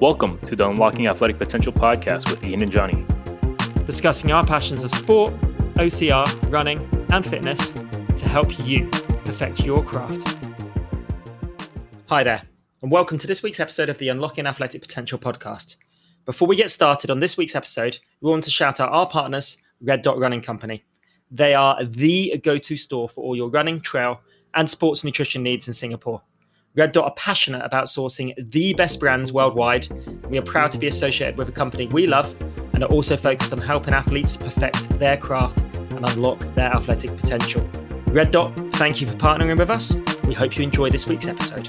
Welcome to the Unlocking Athletic Potential podcast with Ian and Johnny. Discussing our passions of sport, OCR, running, and fitness to help you perfect your craft. Hi there, and welcome to this week's episode of the Unlocking Athletic Potential podcast. Before we get started on this week's episode, we want to shout out our partners, Red Dot Running Company. They are the go to store for all your running, trail, and sports nutrition needs in Singapore. Red Dot are passionate about sourcing the best brands worldwide. We are proud to be associated with a company we love and are also focused on helping athletes perfect their craft and unlock their athletic potential. Red Dot, thank you for partnering with us. We hope you enjoy this week's episode.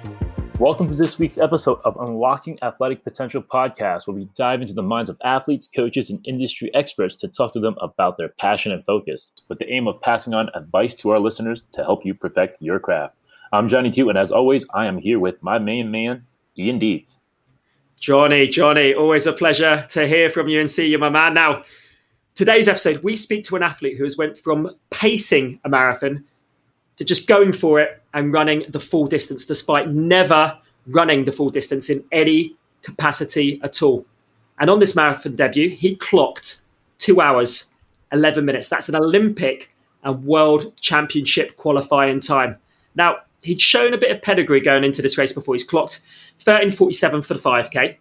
Welcome to this week's episode of Unlocking Athletic Potential podcast, where we dive into the minds of athletes, coaches, and industry experts to talk to them about their passion and focus, with the aim of passing on advice to our listeners to help you perfect your craft. I'm Johnny Two, and as always, I am here with my main man, Ian Deeth. Johnny, Johnny, always a pleasure to hear from you and see you, my man. Now, today's episode, we speak to an athlete who has went from pacing a marathon to just going for it and running the full distance, despite never running the full distance in any capacity at all. And on this marathon debut, he clocked two hours, 11 minutes. That's an Olympic and World Championship qualifying time. Now, he'd shown a bit of pedigree going into this race before. He's clocked 13.47 for the 5K.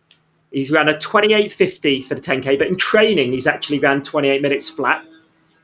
He's ran a 28.50 for the 10K, but in training, he's actually ran 28 minutes flat.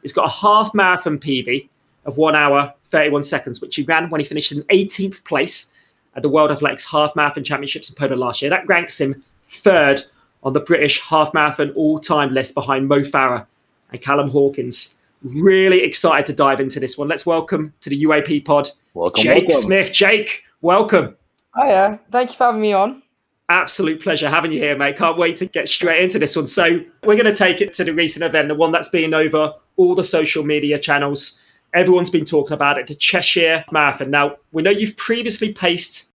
He's got a half marathon PB of one hour, 31 seconds, which he ran when he finished in 18th place at the World Athletics Half Marathon Championships in Poland last year. That ranks him third on the British half marathon all time list behind Mo Farah and Callum Hawkins. Really excited to dive into this one. Let's welcome to the UAP pod Welcome, Jake welcome. Smith. Jake, welcome. Hiya, thank you for having me on. Absolute pleasure having you here, mate. Can't wait to get straight into this one. So, we're going to take it to the recent event, the one that's been over all the social media channels. Everyone's been talking about it, the Cheshire Marathon. Now, we know you've previously paced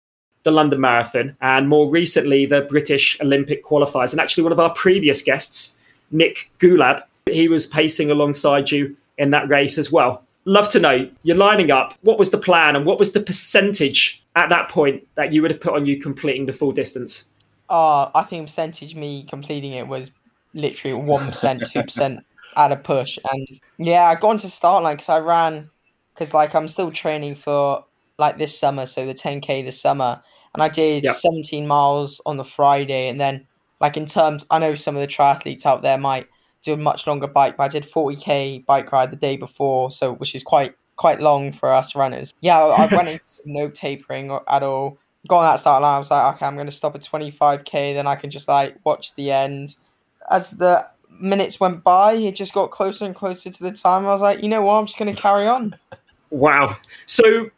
the London Marathon and more recently the British Olympic qualifiers. And actually, one of our previous guests, Nick Goolab, he was pacing alongside you in that race as well. Love to know you're lining up. What was the plan and what was the percentage at that point that you would have put on you completing the full distance? Uh, I think percentage me completing it was literally 1%, 2% at a push. And yeah, I got into start line because I ran, because like I'm still training for like this summer, so the 10K this summer. And I did Yep. 17 miles on the Friday. And then, like, in terms, I know some of the triathletes out there might do a much longer bike, I did 40K bike ride the day before, so which is quite quite long for us runners. Yeah, I, I went into no tapering at all. Got on that start line, I was like, okay, I'm going to stop at 25k, then I can just like watch the end. As the minutes went by, it just got closer and closer to the time. I was like, you know what, I'm just going to carry on. Wow. So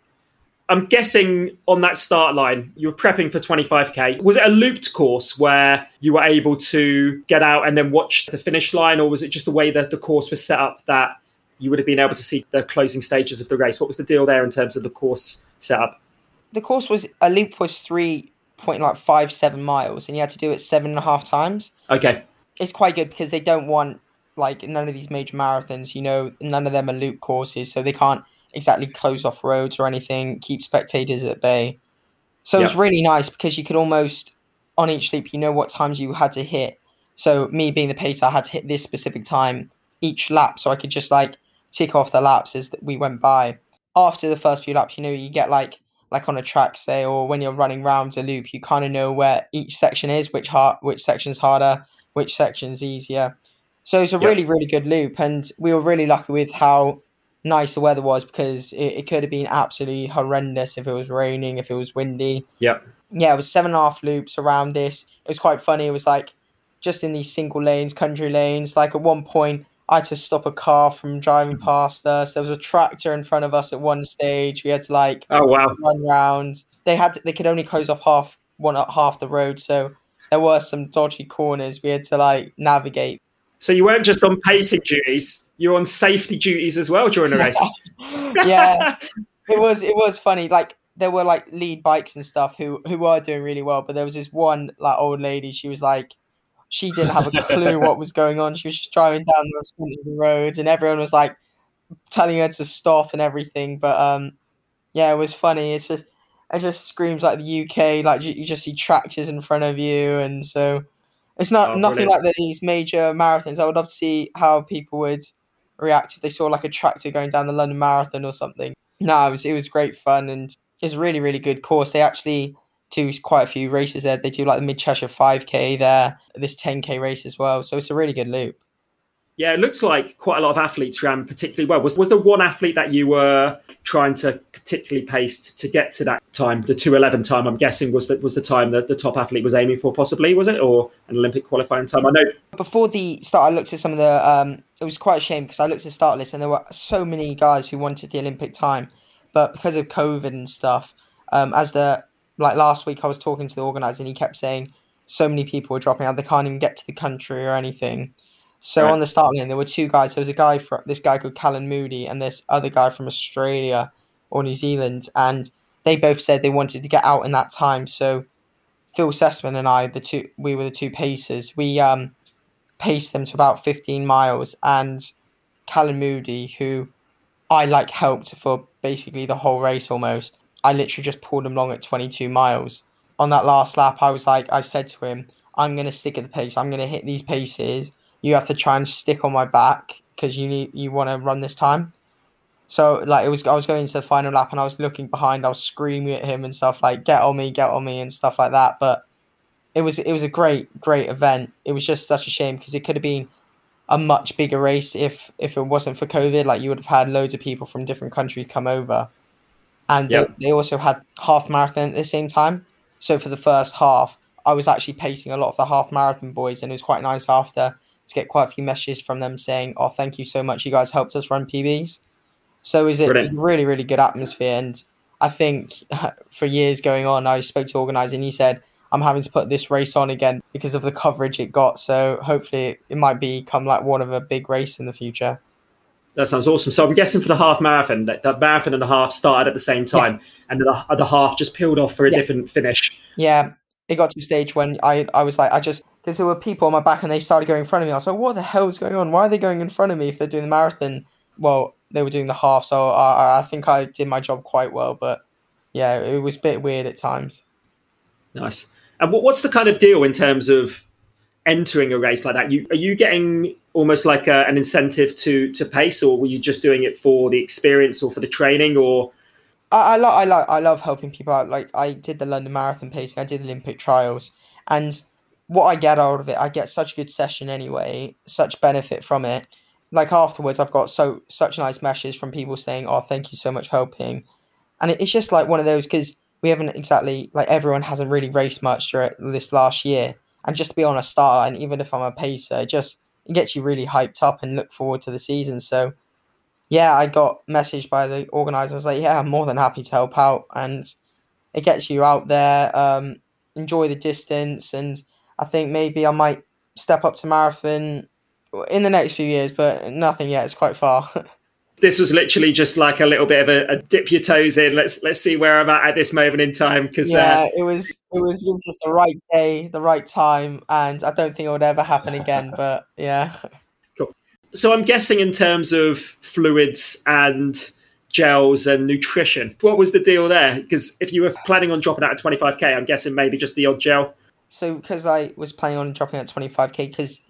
I'm guessing on that start line, you were prepping for 25k. Was it a looped course where you were able to get out and then watch the finish line, or was it just the way that the course was set up that you would have been able to see the closing stages of the race? What was the deal there in terms of the course setup? The course was a loop was three point like five seven miles, and you had to do it seven and a half times. Okay. it's quite good because they don't want like none of these major marathons. You know, none of them are loop courses, so they can't exactly close off roads or anything, keep spectators at bay. So it was really nice because you could almost on each loop, you know what times you had to hit. So me being the pacer, I had to hit this specific time each lap, so I could just like tick off the laps as we went by. After the first few laps, you know, you get like like on a track, say, or when you're running round a loop, you kind of know where each section is, which hard, which section's harder, which section's easier. So it's a Yeah. really, really good loop, and we were really lucky with how nice the weather was because it, it could have been absolutely horrendous if it was raining, if it was windy. Yep. Yeah, it was seven and a half loops around this. It was quite funny. It was like just in these single lanes, country lanes. Like at one point, I had to stop a car from driving mm. past us. There was a tractor in front of us at one stage. We had to like Oh, wow. run round. They had to, they could only close off half one half the road, so there were some dodgy corners we had to like navigate. So you weren't just on pacing duties, you were on safety duties as well during the race. yeah, it was it was funny. Like there were like lead bikes and stuff who who were doing really well, but there was this one like old lady. She was like, she didn't have a clue what was going on. She was just driving down the roads, and everyone was like telling her to stop and everything. But um, yeah, it was funny. It's just it just screams like the UK. Like you, you just see tractors in front of you, and so it's not Oh, nothing brilliant. like these major marathons. I would love to see how people would react if they saw like a tractor going down the London Marathon or something. No, it was it was great fun and it's really really good course. They actually do quite a few races there. They do like the Mid Cheshire 5k there, this 10k race as well. So it's a really good loop. Yeah, it looks like quite a lot of athletes ran particularly well. Was was there one athlete that you were trying to particularly pace to get to that time? The two eleven time, I'm guessing, was that was the time that the top athlete was aiming for, possibly, was it, or an Olympic qualifying time? I know. Before the start, I looked at some of the. Um, it was quite a shame because I looked at the start list and there were so many guys who wanted the Olympic time, but because of COVID and stuff, um, as the like last week I was talking to the organizer and he kept saying so many people were dropping out. They can't even get to the country or anything. So Right. on the start line, there were two guys. There was a guy from this guy called Callan Moody and this other guy from Australia or New Zealand, and they both said they wanted to get out in that time. So Phil Sesemann and I, the two, we were the two pacers. We um, paced them to about 15 miles, and Callan Moody, who I like helped for basically the whole race almost. I literally just pulled him along at 22 miles. On that last lap, I was like, I said to him, I'm going to stick at the pace. I'm going to hit these paces. You have to try and stick on my back because you need you want to run this time. So like it was, I was going to the final lap and I was looking behind. I was screaming at him and stuff like, "Get on me, get on me," and stuff like that. But it was it was a great great event. It was just such a shame because it could have been a much bigger race if if it wasn't for COVID. Like you would have had loads of people from different countries come over, and Yep. they, they also had half marathon at the same time. So for the first half, I was actually pacing a lot of the half marathon boys, and it was quite nice after to get quite a few messages from them saying, "Oh, thank you so much. You guys helped us run PBs." So it was, it really really good atmosphere, and I think for years going on, I spoke to organizer, and he said. I'm having to put this race on again because of the coverage it got. So hopefully it, might become like one of a big race in the future. That sounds awesome. So I'm guessing for the half marathon, that, that marathon and the half started at the same time, and the, the half just peeled off for a Yeah. different finish. Yeah, it got to a stage when I I was like I just because there were people on my back and they started going in front of me. I was like, what the hell is going on? Why are they going in front of me if they're doing the marathon? Well, they were doing the half, so I I think I did my job quite well. But yeah, it was a bit weird at times. Nice. And what, what's the kind of deal in terms of entering a race like that? You are you getting almost like a, an incentive to to pace, or were you just doing it for the experience or for the training, or I, I like I like I love helping people out. Like I did the London Marathon pacing, I did Olympic trials, and what I get out of it, I get such a good session anyway, such benefit from it. Like afterwards, I've got so such nice messages from people saying, "Oh, thank you so much for helping," and it, it's just like one of those because we haven't exactly like everyone hasn't really raced much during this last year, and just to be on a start line, even if I'm a pacer, it just it gets you really hyped up and look forward to the season. So yeah, I got messaged by the organizer. I was like, yeah, I'm more than happy to help out, and it gets you out there, um, enjoy the distance, and I think maybe I might step up to marathon in the next few years, but nothing yet. It's quite far. this was literally just like a little bit of a, a dip your toes in. Let's let's see where I'm at at this moment in time because yeah, uh, it was it was just the right day, the right time, and I don't think it would ever happen again. But yeah. Cool. so I'm guessing in terms of fluids and gels and nutrition, what was the deal there? Because if you were planning on dropping out at 25k, I'm guessing maybe just the odd gel. So because I was planning on dropping at 25k because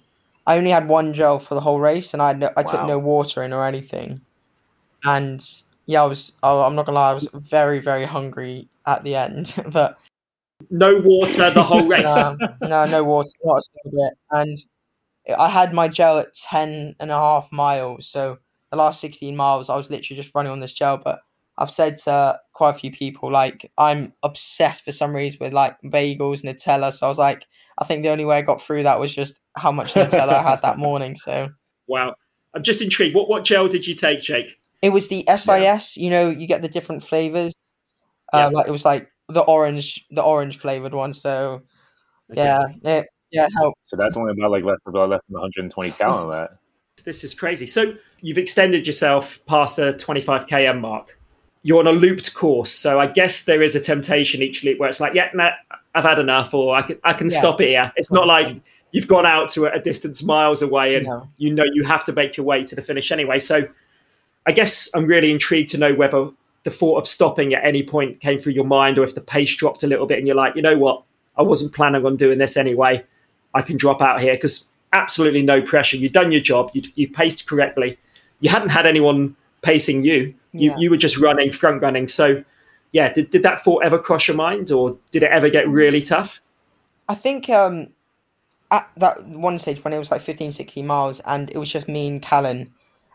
I only had one gel for the whole race and I had no, I took no water in or anything, and yeah, I was oh, I'm not gonna lie, I was very very hungry at the end, but No water the whole race. no, no, no water, not a single bit, and I had my gel at 10 and a half miles, so the last 16 miles I was literally just running on this gel, but. I've said to quite a few people, like, I'm obsessed for some reason with like bagels, Nutella. So I was like, I think the only way I got through that was just how much Nutella I had that morning. So Wow. I'm just intrigued. What what gel did you take, Jake? it was the SIS. You know, you get the different flavors. Yeah. Uh, like it was like the orange, the orange flavored one. So yeah, it yeah it helped. So that's only about like less about less than 120 cal on that. This is crazy. So you've extended yourself past the 25 km mark. You're on a looped course, so I guess there is a temptation each loop where it's like, yeah, nah, I've had enough, or I can I can Yeah. stop it here. It's not like you've gone out to a, a distance miles away and No. you know you have to make your way to the finish anyway. So I guess I'm really intrigued to know whether the thought of stopping at any point came through your mind, or if the pace dropped a little bit and you're like, you know what, I wasn't planning on doing this anyway. I can drop out here because absolutely no pressure. You've done your job. You, you paced correctly. You hadn't had anyone pacing you. You, yeah. you were just running, front running. So, yeah, did, did that thought ever cross your mind or did it ever get really tough? I think um, at that one stage when it was like 15, 16 miles and it was just me and Callan.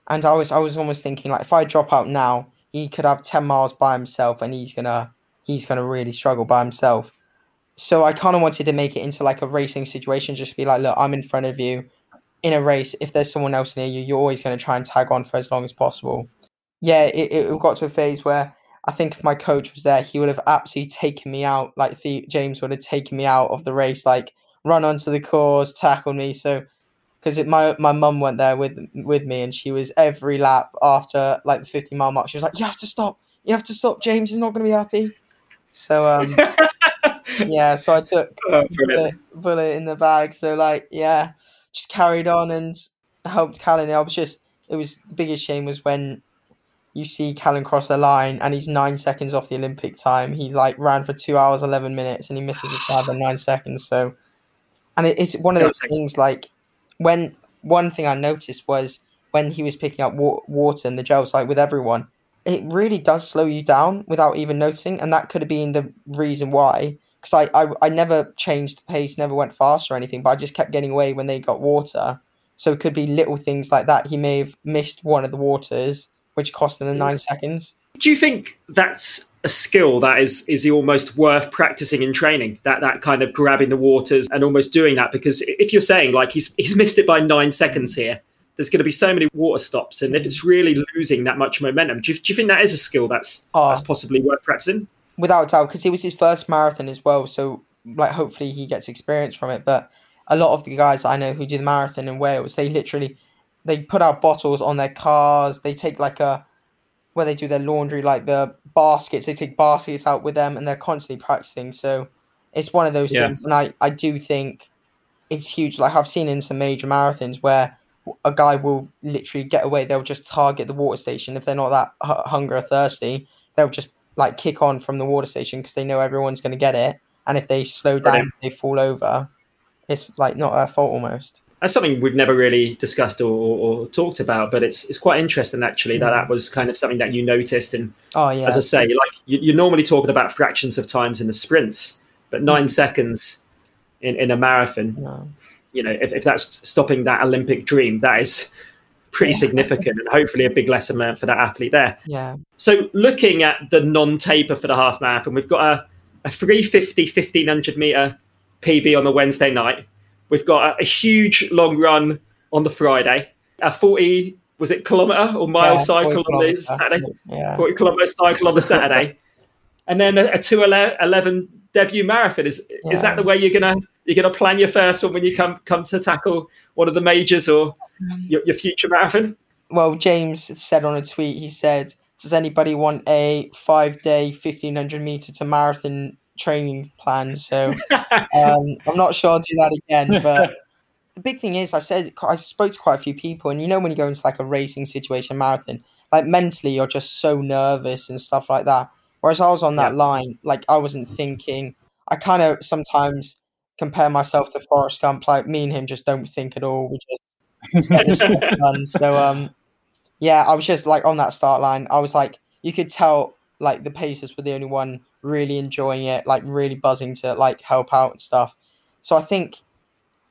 And I was I was almost thinking like if I drop out now, he could have 10 miles by himself and he's gonna he's gonna really struggle by himself. So I kind of wanted to make it into like a racing situation, just be like, look, I'm in front of you in a race. If there's someone else near you, you're always going to try and tag on for as long as possible. Yeah, it, it got to a phase where I think if my coach was there, he would have absolutely taken me out. Like the, James would have taken me out of the race, like run onto the course, tackle me. So because my my mum went there with with me, and she was every lap after like the 50 mile mark, she was like, "You have to stop, you have to stop. James is not going to be happy." So um, yeah, so I took oh, the bullet in the bag. So like, yeah, just carried on and helped Callan. I was just, it was the biggest shame was when you see Callan cross the line and he's nine seconds off the Olympic time. He like ran for two hours eleven minutes and he misses the time by nine seconds. So, and it, it's one of those things like when one thing I noticed was when he was picking up wa- water and the gels like with everyone it really does slow you down without even noticing, and that could have been the reason why. Because I, I, I never changed the pace, never went fast or anything, but I just kept getting away when they got water. So it could be little things like that. He may have missed one of the waters, which cost him the nine mm. seconds. Do you think that's a skill that is is almost worth practicing in training? That that kind of grabbing the waters and almost doing that because if you're saying like he's he's missed it by nine seconds here, there's going to be so many water stops, and if it's mm. really losing that much momentum, do you, do you think that is a skill that's oh, that's possibly worth practicing? Without doubt, because it was his first marathon as well, so like hopefully he gets experience from it. But a lot of the guys I know who do the marathon in Wales, they literally they put out bottles on their cars. They take like a where they do their laundry, like the baskets. They take baskets out with them, and they're constantly practicing. So it's one of those yeah. things, and I I do think it's huge. Like I've seen in some major marathons where a guy will literally get away. They'll just target the water station if they're not that hungry or thirsty. They'll just like kick on from the water station because they know everyone's going to get it. And if they slow down, they fall over. It's like not their fault almost. That's something we've never really discussed or, or, or talked about, but it's it's quite interesting actually that that was kind of something that you noticed. And oh yeah, as I say, like you, are normally talking about fractions of times in the sprints, but 9 mm-hmm. seconds in, in a marathon. No you know, if, if that's stopping that Olympic dream, that is pretty yeah. significant and hopefully a big lesson learned for that athlete there. Yeah. So looking at the non-taper for the half marathon, we've got a, a 350, 1500 meter PB on the Wednesday night. We've got a, a huge long run on the Friday, a 40, was it kilometer or mile yeah, cycle on the Saturday? Yeah. 40 kilometer cycle on the Saturday. and then a, a 211 debut marathon. Is, yeah. is that the way you're going to you're to plan your first one when you come come to tackle one of the majors or your, your future marathon? Well, James said on a tweet, he said, "Does anybody want a five day, fifteen hundred meter to marathon training plan?" So um, I'm not sure I'll do that again, but. the big thing is, I said I spoke to quite a few people, and you know when you go into like a racing situation, marathon, like mentally you're just so nervous and stuff like that. Whereas I was on that yeah. line, like I wasn't thinking. I kind of sometimes compare myself to Forrest Gump. Like me and him just don't think at all. We just get this stuff done. So um, yeah, I was just like on that start line. I was like, you could tell like the Pacers were the only one really enjoying it, like really buzzing to like help out and stuff. So I think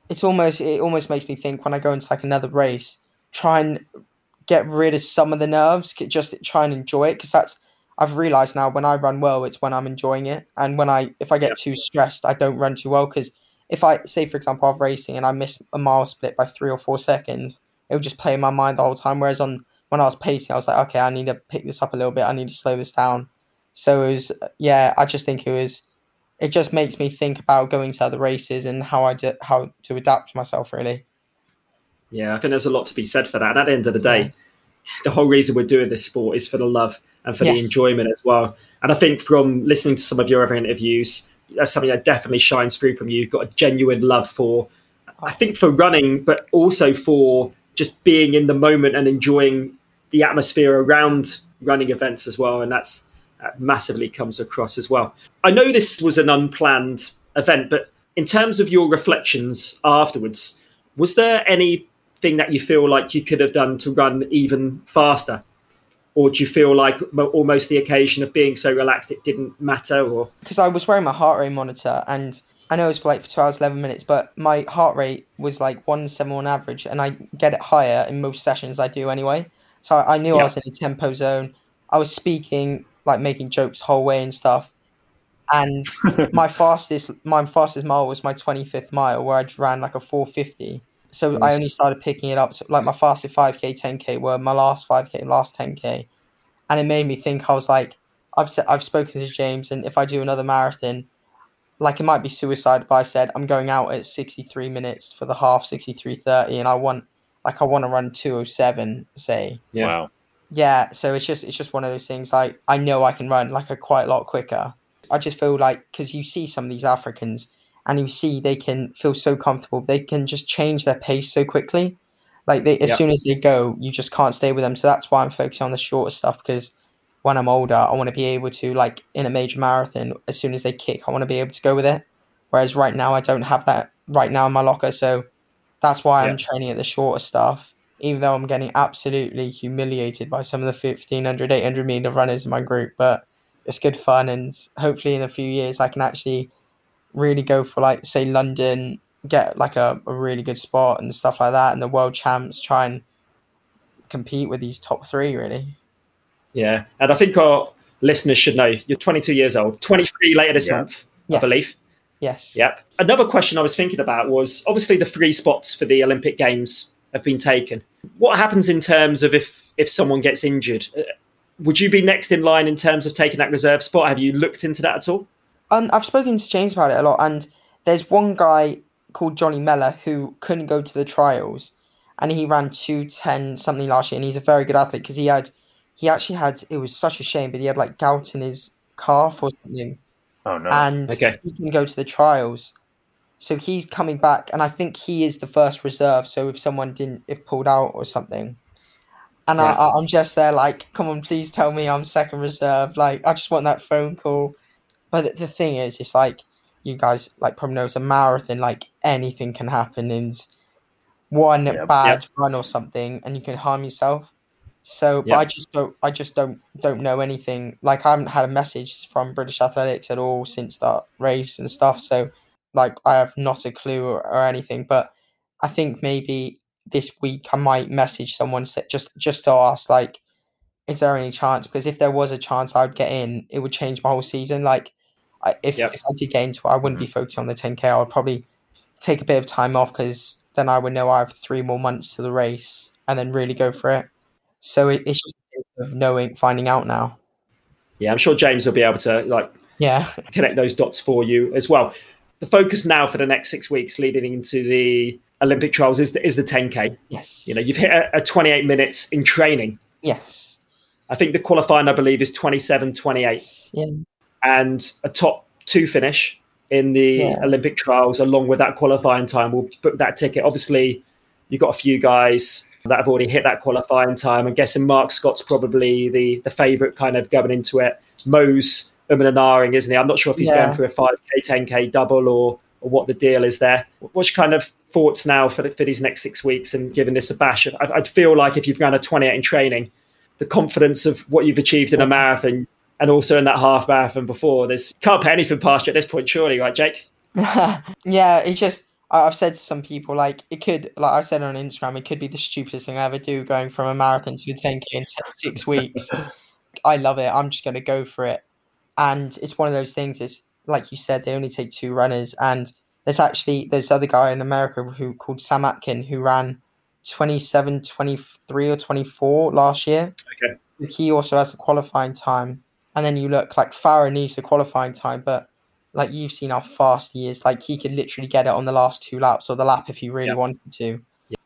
it's almost it almost makes me think when I go into like another race, try and get rid of some of the nerves, just try and enjoy it because that's I've realized now when I run well, it's when I'm enjoying it, and when I if I get yep. too stressed, I don't run too well because if I say for example I'm racing and I miss a mile split by three or four seconds, it would just play in my mind the whole time. Whereas on when I was pacing, I was like, okay, I need to pick this up a little bit. I need to slow this down. So it was, yeah, I just think it was, it just makes me think about going to other races and how I do, how to adapt myself really. Yeah, I think there's a lot to be said for that. And at the end of the day, the whole reason we're doing this sport is for the love and for yes. the enjoyment as well. And I think from listening to some of your other interviews, that's something that definitely shines through from you. You've got a genuine love for, I think, for running, but also for just being in the moment and enjoying the atmosphere around running events as well. And that's uh, massively comes across as well. I know this was an unplanned event, but in terms of your reflections afterwards, was there anything that you feel like you could have done to run even faster? Or do you feel like almost the occasion of being so relaxed it didn't matter? Or because I was wearing my heart rate monitor and I know it was for like for two hours, eleven minutes, but my heart rate was like one seven on average, and I get it higher in most sessions I do anyway. So I knew yeah. I was in a tempo zone. I was speaking, like making jokes the whole way and stuff and my fastest my fastest mile was my 25th mile where I ran like a 450 so nice. I only started picking it up so, like my fastest 5k 10k were my last 5k last 10k and it made me think I was like I've said I've spoken to James and if I do another marathon like it might be suicide but I said I'm going out at 63 minutes for the half 63.30 and I want like I want to run 207 say yeah. wow yeah so it's just it's just one of those things like I know I can run like a quite a lot quicker I just feel like because you see some of these Africans and you see they can feel so comfortable, they can just change their pace so quickly. Like they, as yep. soon as they go, you just can't stay with them. So that's why I'm focusing on the shorter stuff because when I'm older, I want to be able to like in a major marathon, as soon as they kick, I want to be able to go with it. Whereas right now, I don't have that right now in my locker, so that's why yep. I'm training at the shorter stuff. Even though I'm getting absolutely humiliated by some of the 1500, 800 meter runners in my group, but it's good fun, and hopefully in a few years I can actually really go for like say London, get like a, a really good spot and stuff like that, and the world champs try and compete with these top three really. Yeah, and I think our listeners should know you're 22 years old, 23 later this yeah. month, yes. I believe. Yes. Yep. Another question I was thinking about was obviously the three spots for the Olympic Games have been taken. What happens in terms of if if someone gets injured? Uh, would you be next in line in terms of taking that reserve spot? Have you looked into that at all? Um, I've spoken to James about it a lot, and there's one guy called Johnny Mellor who couldn't go to the trials, and he ran two ten something last year, and he's a very good athlete because he had, he actually had. It was such a shame, but he had like gout in his calf or something. Oh no! And okay. he can go to the trials, so he's coming back, and I think he is the first reserve. So if someone didn't, if pulled out or something, and yeah. I, I'm just there like, come on, please tell me I'm second reserve. Like, I just want that phone call. But the thing is, it's like you guys like probably know it's a marathon. Like anything can happen in one yep. bad yep. run or something, and you can harm yourself. So, but I just don't, I just don't, don't know anything. Like I haven't had a message from British Athletics at all since that race and stuff. So, like I have not a clue or, or anything. But I think maybe this week I might message someone just just to ask like, is there any chance? Because if there was a chance I'd get in, it would change my whole season. Like, if, yep. if I did get into it, I wouldn't mm-hmm. be focusing on the 10k. I would probably take a bit of time off because then I would know I have three more months to the race and then really go for it. So it, it's just of knowing, finding out now. Yeah, I'm sure James will be able to like yeah connect those dots for you as well. The focus now for the next six weeks leading into the Olympic trials is the, is the 10k. Yes. You know, you've hit a, a 28 minutes in training. Yes. I think the qualifying, I believe, is 27, 28. Yeah. And a top two finish in the yeah. Olympic trials, along with that qualifying time, will book that ticket. Obviously, you've got a few guys that have already hit that qualifying time. I'm guessing Mark Scott's probably the, the favourite kind of going into it. Mo's Umanaring, isn't he? I'm not sure if he's yeah. going for a 5K, 10K double or or what the deal is there. What's your kind of thoughts now for, the, for these next six weeks and giving this a bash? I, would feel like if you've run a 28 in training, the confidence of what you've achieved in a marathon and also in that half marathon before, there's can't put anything past you at this point, surely, right, Jake? yeah, it's just I've said to some people like it could, like I said on Instagram, it could be the stupidest thing I ever do, going from a marathon to a 10k in six weeks. I love it. I'm just going to go for it, and it's one of those things. It's like you said, they only take two runners, and there's actually there's other guy in America who called Sam Atkin who ran 27, 23 or 24 last year. Okay. He also has a qualifying time. And then you look like Farah needs the qualifying time, but like you've seen how fast he is. Like he could literally get it on the last two laps or the lap if he really yep. wanted to. Yep.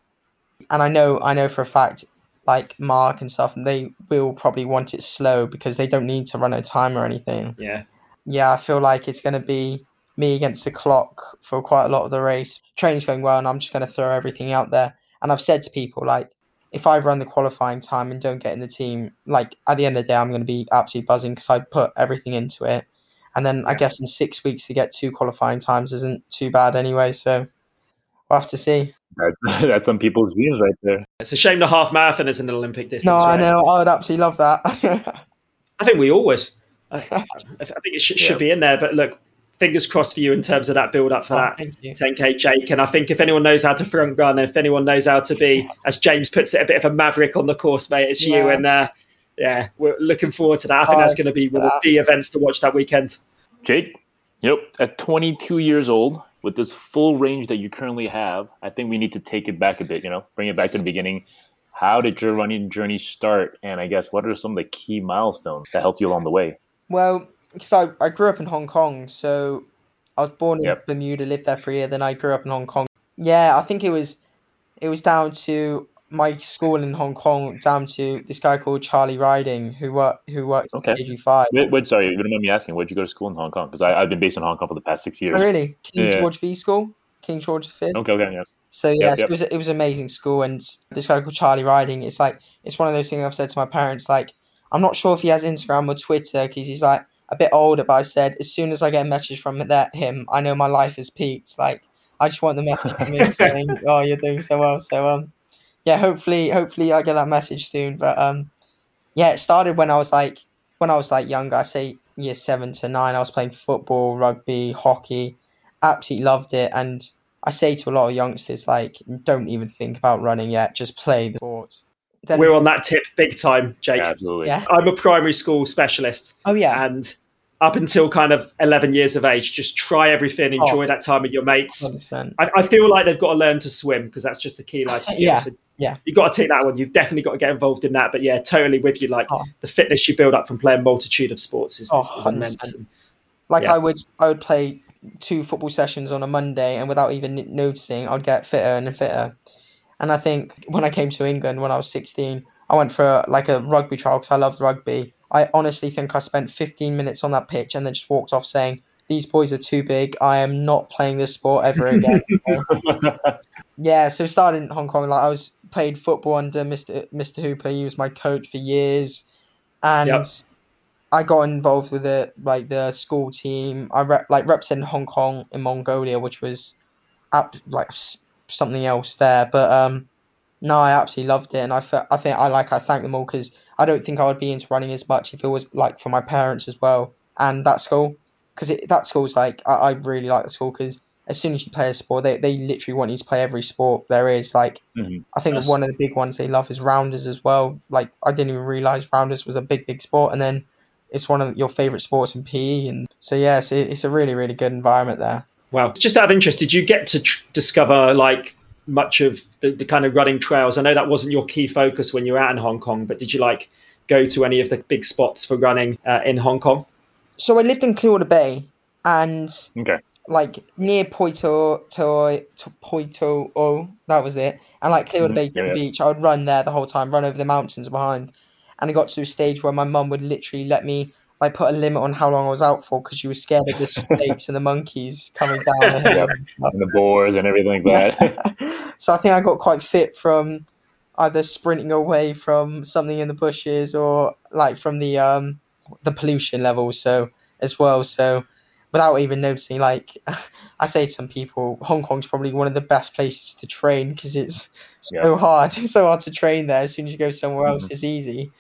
And I know I know for a fact like Mark and stuff, they will probably want it slow because they don't need to run a time or anything. Yeah yeah, I feel like it's going to be me against the clock for quite a lot of the race. Training's going well, and I'm just going to throw everything out there. And I've said to people, like, if I run the qualifying time and don't get in the team, like at the end of the day, I'm going to be absolutely buzzing because I put everything into it. And then I guess in six weeks to get two qualifying times isn't too bad anyway. So we'll have to see. That's, that's some people's views right there. It's a shame the half marathon isn't an Olympic distance. No, I right? know. I would absolutely love that. I think we always. I, I think it should, should be in there. But look, fingers crossed for you in terms of that build up for Oh, that 10k Jake. And I think if anyone knows how to front run, and if anyone knows how to be, as James puts it, a bit of a maverick on the course, mate, it's you. And uh, yeah, we're looking forward to that. I think Oh, that's going to be one of the events to watch that weekend. Jake, yep, at 22 years old, with this full range that you currently have, I think we need to take it back a bit, you know, bring it back to the beginning. How did your running journey start? And I guess what are some of the key milestones that helped you along the way? Well, because I, I grew up in Hong Kong, so I was born in Yep. Bermuda, lived there for a year, then I grew up in Hong Kong. Yeah, I think it was it was down to my school in Hong Kong, down to this guy called Charlie Riding, who work who works Okay. at KG Five. Wait, wait, sorry, you don't mind me asking, where'd you go to school in Hong Kong? Because I've been based in Hong Kong for the past six oh, years. Oh, really? King Yeah. George V School, King George V. Okay, okay, yeah. So yeah, so yep. it was it was amazing school, and this guy called Charlie Riding. It's like it's one of those things I've said to my parents. Like I'm not sure if he has Instagram or Twitter because he's like a bit older. But I said as soon as I get a message from that him, I know my life has peaked. Like I just want the message from him saying, "Oh, you're doing so well." So um, yeah, hopefully, hopefully I get that message soon. But um, yeah, it started when I was like when I was like younger. I say year seven to nine. I was playing football, rugby, hockey. Absolutely loved it, and I say to a lot of youngsters, like, don't even think about running yet. Just play the sports. Then, We're on that tip big time, Jake. Yeah, absolutely. Yeah. I'm a primary school specialist. oh yeah, and up until kind of 11 years of age just try everything Oh. enjoy that time with your mates I, I feel like they've got to learn to swim because that's just a key life skill Yeah, so yeah. you've got to take that one you've definitely got to get involved in that but yeah totally with you like Oh. the fitness you build up from playing a multitude of sports is, Oh, is, is 100%. immense And Like Yeah. I would, I would play two football sessions on a Monday, and without even noticing, I'd get fitter and fitter. And I think when I came to England when I was sixteen, I went for a, like a rugby trial because I loved rugby. I honestly think I spent fifteen minutes on that pitch and then just walked off saying, "These boys are too big. I am not playing this sport ever again." Yeah, so started in Hong Kong. Like I was played football under Mr. Mr. Hooper. He was my coach for years, and Yep. I got involved with it, like the school team. I rep, like represented Hong Kong in Mongolia, which was up like something else there. But um, no, I absolutely loved it, and I fe- I think I like I thank them all because I don't think I would be into running as much if it was like for my parents as well and that school because that school's like I, I really like the school because as soon as you play a sport, they, they literally want you to play every sport there is. Like, Mhm. I think Yes. one of the big ones they love is rounders as well. Like, I didn't even realize rounders was a big, big sport, and then it's one of your favorite sports in PE. And so, yeah, so it's a really, really good environment there. Wow. Just out of interest, did you get to tr- discover like much of the, the kind of running trails? I know that wasn't your key focus when you were out in Hong Kong, but did you like go to any of the big spots for running uh, in Hong Kong? So I lived in Clearwater Bay, and Okay. like near Poito to, to Po Toi O, that was it. And like Clearwater Mhm, Bay yeah, yeah. Beach, I would run there the whole time, run over the mountains behind. And I got to a stage where my mum would literally let me like put a limit on how long I was out for because she was scared of the snakes and the monkeys coming down the hill. and. And the boars and everything like that. Yeah. so I think I got quite fit from either sprinting away from something in the bushes or like from the um the pollution levels so as well so without even noticing like I say to some people Hong Kong's probably one of the best places to train because it's so hard it's so hard to train there as soon as you go somewhere else Mhm. it's easy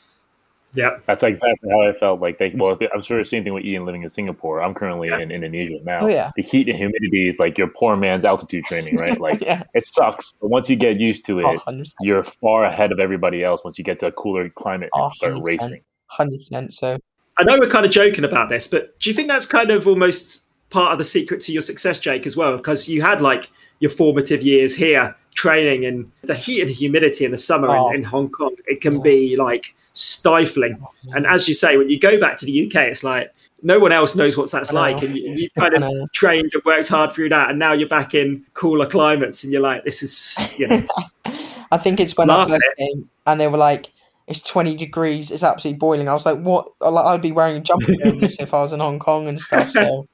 Yeah. That's exactly how I felt. Like, they, well, I'm sure the same thing with Ian living in Singapore. I'm currently Yeah. in Indonesia now. Oh, yeah. The heat and humidity is like your poor man's altitude training, right? Like, yeah it sucks. But once you get used to it, oh, 100%, you're far ahead of everybody else once you get to a cooler climate and Oh, start 100%. racing. 100% so I know we're kind of joking about this, but do you think that's kind of almost part of the secret to your success, Jake, as well? Because you had like your formative years here training and the heat and humidity in the summer Oh. in, in Hong Kong, it can Yeah. be like stifling. And as you say, when you go back to the UK, it's like no one else knows what that's like. And you, you've kind of trained and worked hard through that. And now you're back in cooler climates and you're like, this is, you know, I think it's when I first came and they were like, it's 20 degrees, it's absolutely boiling. I was like, what? I'd be wearing a jumper if I was in Hong Kong and stuff. So,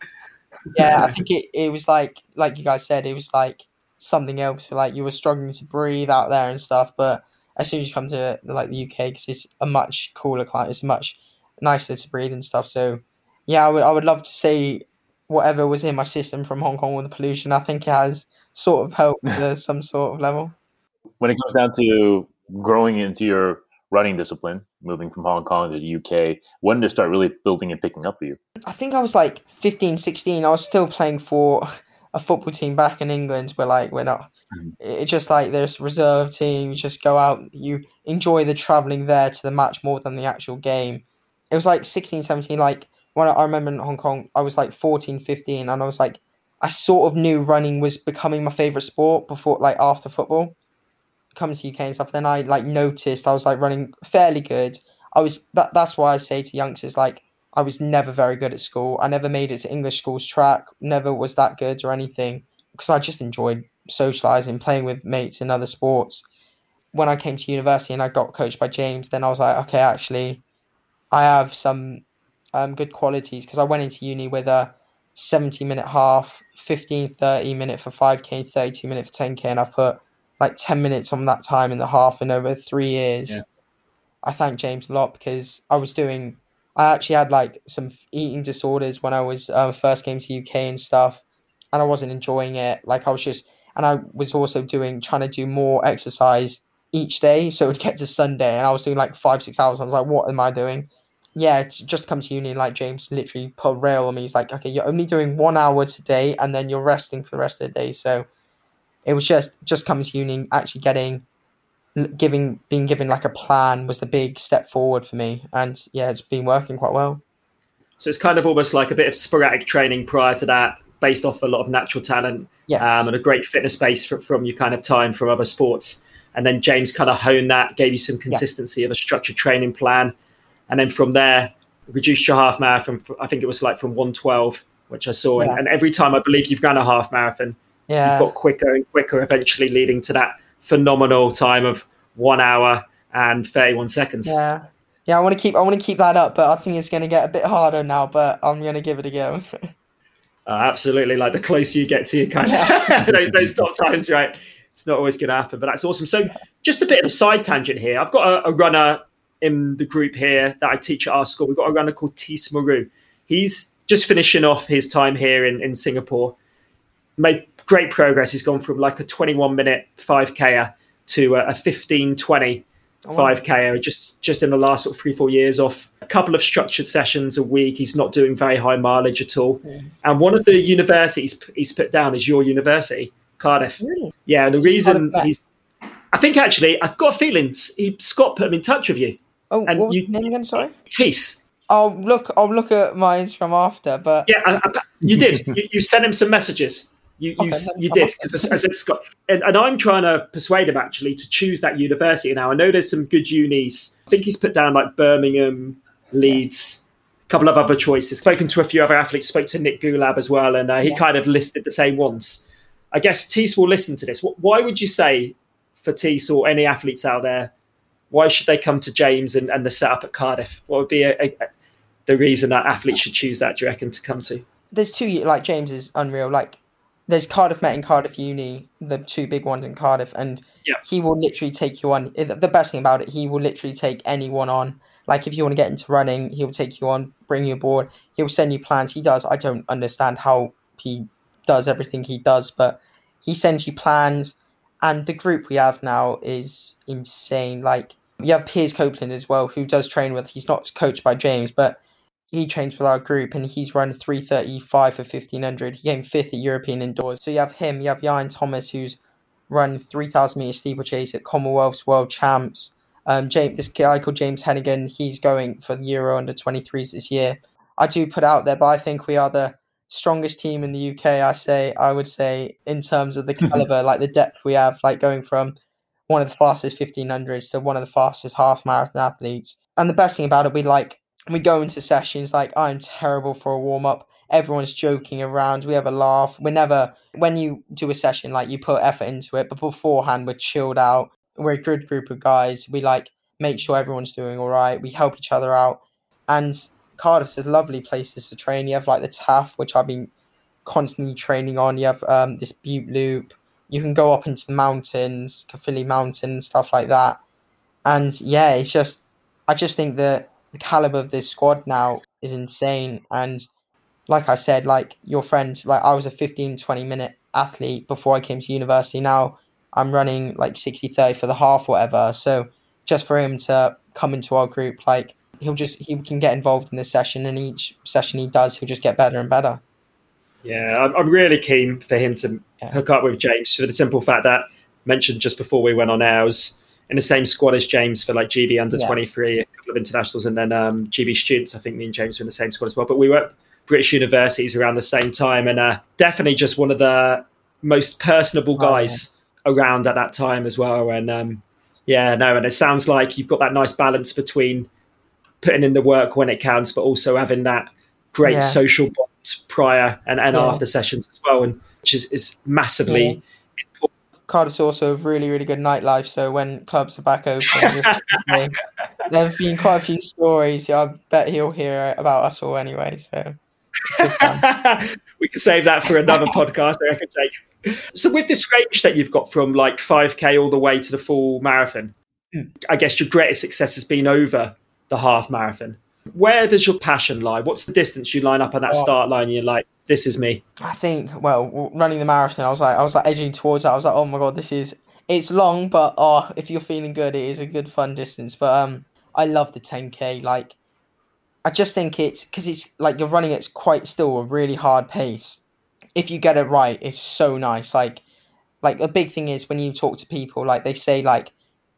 yeah, I think it, it was like, like you guys said, it was like something else. Like, you were struggling to breathe out there and stuff. But as soon as you come to like the UK because it's a much cooler climate. It's much nicer to breathe and stuff. So yeah, I would I would love to see whatever was in my system from Hong Kong with the pollution. I think it has sort of helped to some sort of level. When it comes down to growing into your running discipline, moving from Hong Kong to the UK, when did it start really building and picking up for you? I think I was like 15, 16. I was still playing for a football team back in England We're like we're not mm-hmm. it's just like there's reserve team, you just go out, you enjoy the travelling there to the match more than the actual game. It was like 16, 17, like when I, remember in Hong Kong, I was like 14, 15, and I was like, I sort of knew running was becoming my favourite sport before, like after football. Come to UK and stuff, then I like noticed I was like running fairly good. I was that. That's why I say to youngsters like I was never very good at school. I never made it to English school's track. Never was that good or anything because I just enjoyed socializing, playing with mates in other sports. When I came to university and I got coached by James, then I was like, okay, actually, I have some um, good qualities because I went into uni with a 70 minute half, 15, 30 minute for 5k, 32 minute for 10k, and I put like 10 minutes on that time in the half in over three years. Yeah. I thank James a lot because I was doing I actually had like some eating disorders when I was uh, first came to UK and stuff, and I wasn't enjoying it. Like I was just, and I was also doing trying to do more exercise each day, so it would get to Sunday, and I was doing like five six hours. I was like, what am I doing? Yeah, just come to uni. Like James literally put rail on me. He's like, okay, you're only doing one hour today, and then you're resting for the rest of the day. So it was just just coming to uni, actually getting giving being given like a plan was the big step forward for me and yeah it's been working quite well so it's kind of almost like a bit of sporadic training prior to that based off a lot of natural talent yes. um, and a great fitness base from, from your kind of time from other sports and then james kind of honed that gave you some consistency yeah. of a structured training plan and then from there reduced your half marathon i think it was like from 112 which i saw yeah. and, and every time i believe you've run a half marathon yeah. you've got quicker and quicker eventually leading to that phenomenal time of one hour and 31 seconds. Yeah. Yeah, I want to keep I want to keep that up, but I think it's going to get a bit harder now. But I'm going to give it a go. uh, absolutely, like the closer you get to your kind of those, those, top times, right? It's not always going to happen, but that's awesome. So, just a bit of a side tangent here. I've got a, a runner in the group here that I teach at our school. We've got a runner called Tis Maru. He's just finishing off his time here in, in Singapore. Made great progress. He's gone from like a 21 minute 5K er to a, a 15, 20 5k er, just just in the last sort of three four years off a couple of structured sessions a week he's not doing very high mileage at all yeah. and one of the universities he's put down is your university cardiff really? yeah and the reason he's i think actually i've got a feeling he, scott put him in touch with you oh and what was you, name again sorry Tees. I'll look. I'll look at mine from after, but yeah, I, I, you did. you, you sent him some messages. You you, okay, you did as, as it's got, and, and, I'm trying to persuade him actually to choose that university now. I know there's some good unis. I think he's put down like Birmingham, Leeds, a couple of other choices. Spoken to a few other athletes. Spoke to Nick Goolab as well, and uh, he yeah. kind of listed the same ones. I guess Tees will listen to this. Why would you say for Tees or any athletes out there, why should they come to James and, and the setup at Cardiff? What would be a, a, the reason that athletes should choose that? Do you reckon to come to? There's two like James is unreal. Like there's Cardiff Met and Cardiff Uni, the two big ones in Cardiff, and yeah. he will literally take you on. The best thing about it, he will literally take anyone on. Like if you want to get into running, he'll take you on, bring you aboard. He'll send you plans. He does. I don't understand how he does everything he does, but he sends you plans. And the group we have now is insane. Like we have Piers Copeland as well, who does train with. He's not coached by James, but he trains with our group and he's run 335 for 1500. He came fifth at European indoors. So you have him, you have Ieuan Thomas, who's run 3000 meter steeplechase at Commonwealth's World Champs. Um, James, this guy called James Heneghan, he's going for the Euro under 23s this year. I do put out there, but I think we are the strongest team in the UK. I say, I would say, in terms of the caliber, like the depth we have, like going from one of the fastest 1500s to one of the fastest half marathon athletes. And the best thing about it, we like we go into sessions like I'm terrible for a warm up. Everyone's joking around. We have a laugh. We're never when you do a session like you put effort into it, but beforehand we're chilled out. We're a good group of guys. We like make sure everyone's doing all right. We help each other out, and Cardiff's a lovely places to train. You have like the Taff, which I've been constantly training on. You have um, this Bute Loop. You can go up into the mountains, Caerphilly Mountain, stuff like that. and yeah, it's just I just think that the caliber of this squad now is insane. And like I said, like your friend, like I was a 15, 20 minute athlete before I came to university. Now I'm running like 60, 30 for the half, whatever. So just for him to come into our group, like he'll just, he can get involved in this session and each session he does, he'll just get better and better. Yeah, I'm really keen for him to yeah. hook up with James for the simple fact that mentioned just before we went on ours in the same squad as James for like GB under yeah. 23, a couple of internationals, and then um, GB students. I think me and James were in the same squad as well. But we were at British universities around the same time, and uh, definitely just one of the most personable guys oh, yeah. around at that time as well. And um, yeah, no, and it sounds like you've got that nice balance between putting in the work when it counts, but also having that great yeah. social bond prior and, and after sessions as well, and which is, is massively Cardiff's also a really, really good nightlife. So when clubs are back open, there have been quite a few stories. Yeah, I bet he'll hear about us all anyway. So we can save that for another podcast, I reckon, Jake. So with this range that you've got from like 5k all the way to the full marathon, mm. I guess your greatest success has been over the half marathon. Where does your passion lie? What's the distance you line up on that oh. start line? You're like, this is me. I think, well, running the marathon, I was like, I was like edging towards that. I was like, oh my god, this is. It's long, but oh, if you're feeling good, it is a good fun distance. But um, I love the 10k. Like, I just think it's because it's like you're running at quite still a really hard pace. If you get it right, it's so nice. Like, like the big thing is when you talk to people, like they say, like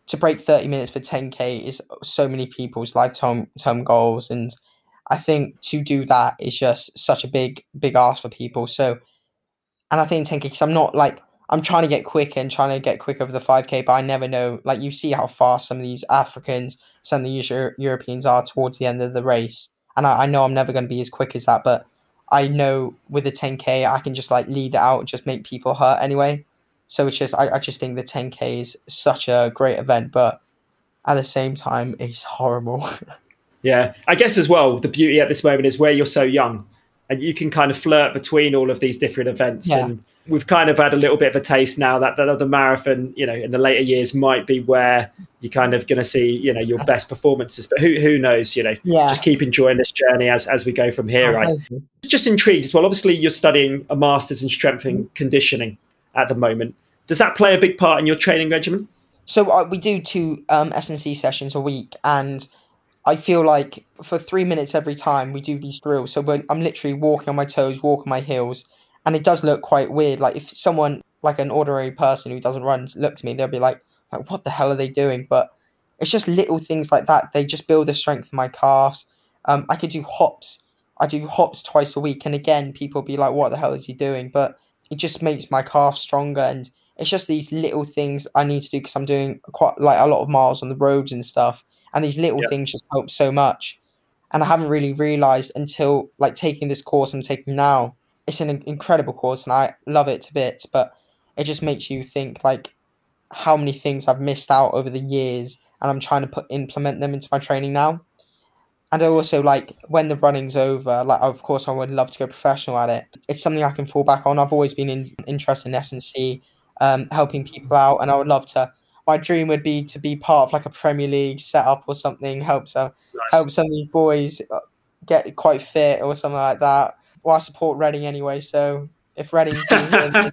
to break 30 minutes for 10k is so many people's lifetime term goals. And i think to do that is just such a big big ask for people. So and i think 10k because i'm not like i'm trying to get quick and trying to get quick over the 5k but i never know. Like you see how fast some of these africans some of these Euro- europeans are towards the end of the race. And I, I know i'm never going to be as quick as that but i know with the 10k i can just like lead it out just make people hurt anyway so it's just I, I just think the 10k is such a great event, but at the same time, it's horrible. yeah, I guess as well, the beauty at this moment is where you're so young, and you can kind of flirt between all of these different events. Yeah. And we've kind of had a little bit of a taste now that the, the marathon, you know, in the later years might be where you're kind of going to see, you know, your best performances. But who who knows? You know, yeah. just keep enjoying this journey as as we go from here. Oh, right. Just intrigued as well. Obviously, you're studying a master's in strength and conditioning at the moment. Does that play a big part in your training regimen? So uh, we do two um, S&C sessions a week, and I feel like for three minutes every time we do these drills. So I'm literally walking on my toes, walking my heels, and it does look quite weird. Like if someone, like an ordinary person who doesn't run, look to me, they'll be like, like, "What the hell are they doing?" But it's just little things like that. They just build the strength of my calves. Um, I could do hops. I do hops twice a week, and again, people be like, "What the hell is he doing?" But it just makes my calf stronger and it's just these little things I need to do because I'm doing quite like a lot of miles on the roads and stuff and these little yep. things just help so much and I haven't really realized until like taking this course I'm taking now it's an incredible course and I love it to bits but it just makes you think like how many things I've missed out over the years and I'm trying to put implement them into my training now and I also like when the running's over, like of course I would love to go professional at it. It's something I can fall back on. I've always been in, interested in S&C, um, helping people out, and I would love to. My dream would be to be part of like a Premier League setup or something. Help some nice. help some of these boys uh, get quite fit or something like that. Well, I support Reading anyway, so if Reading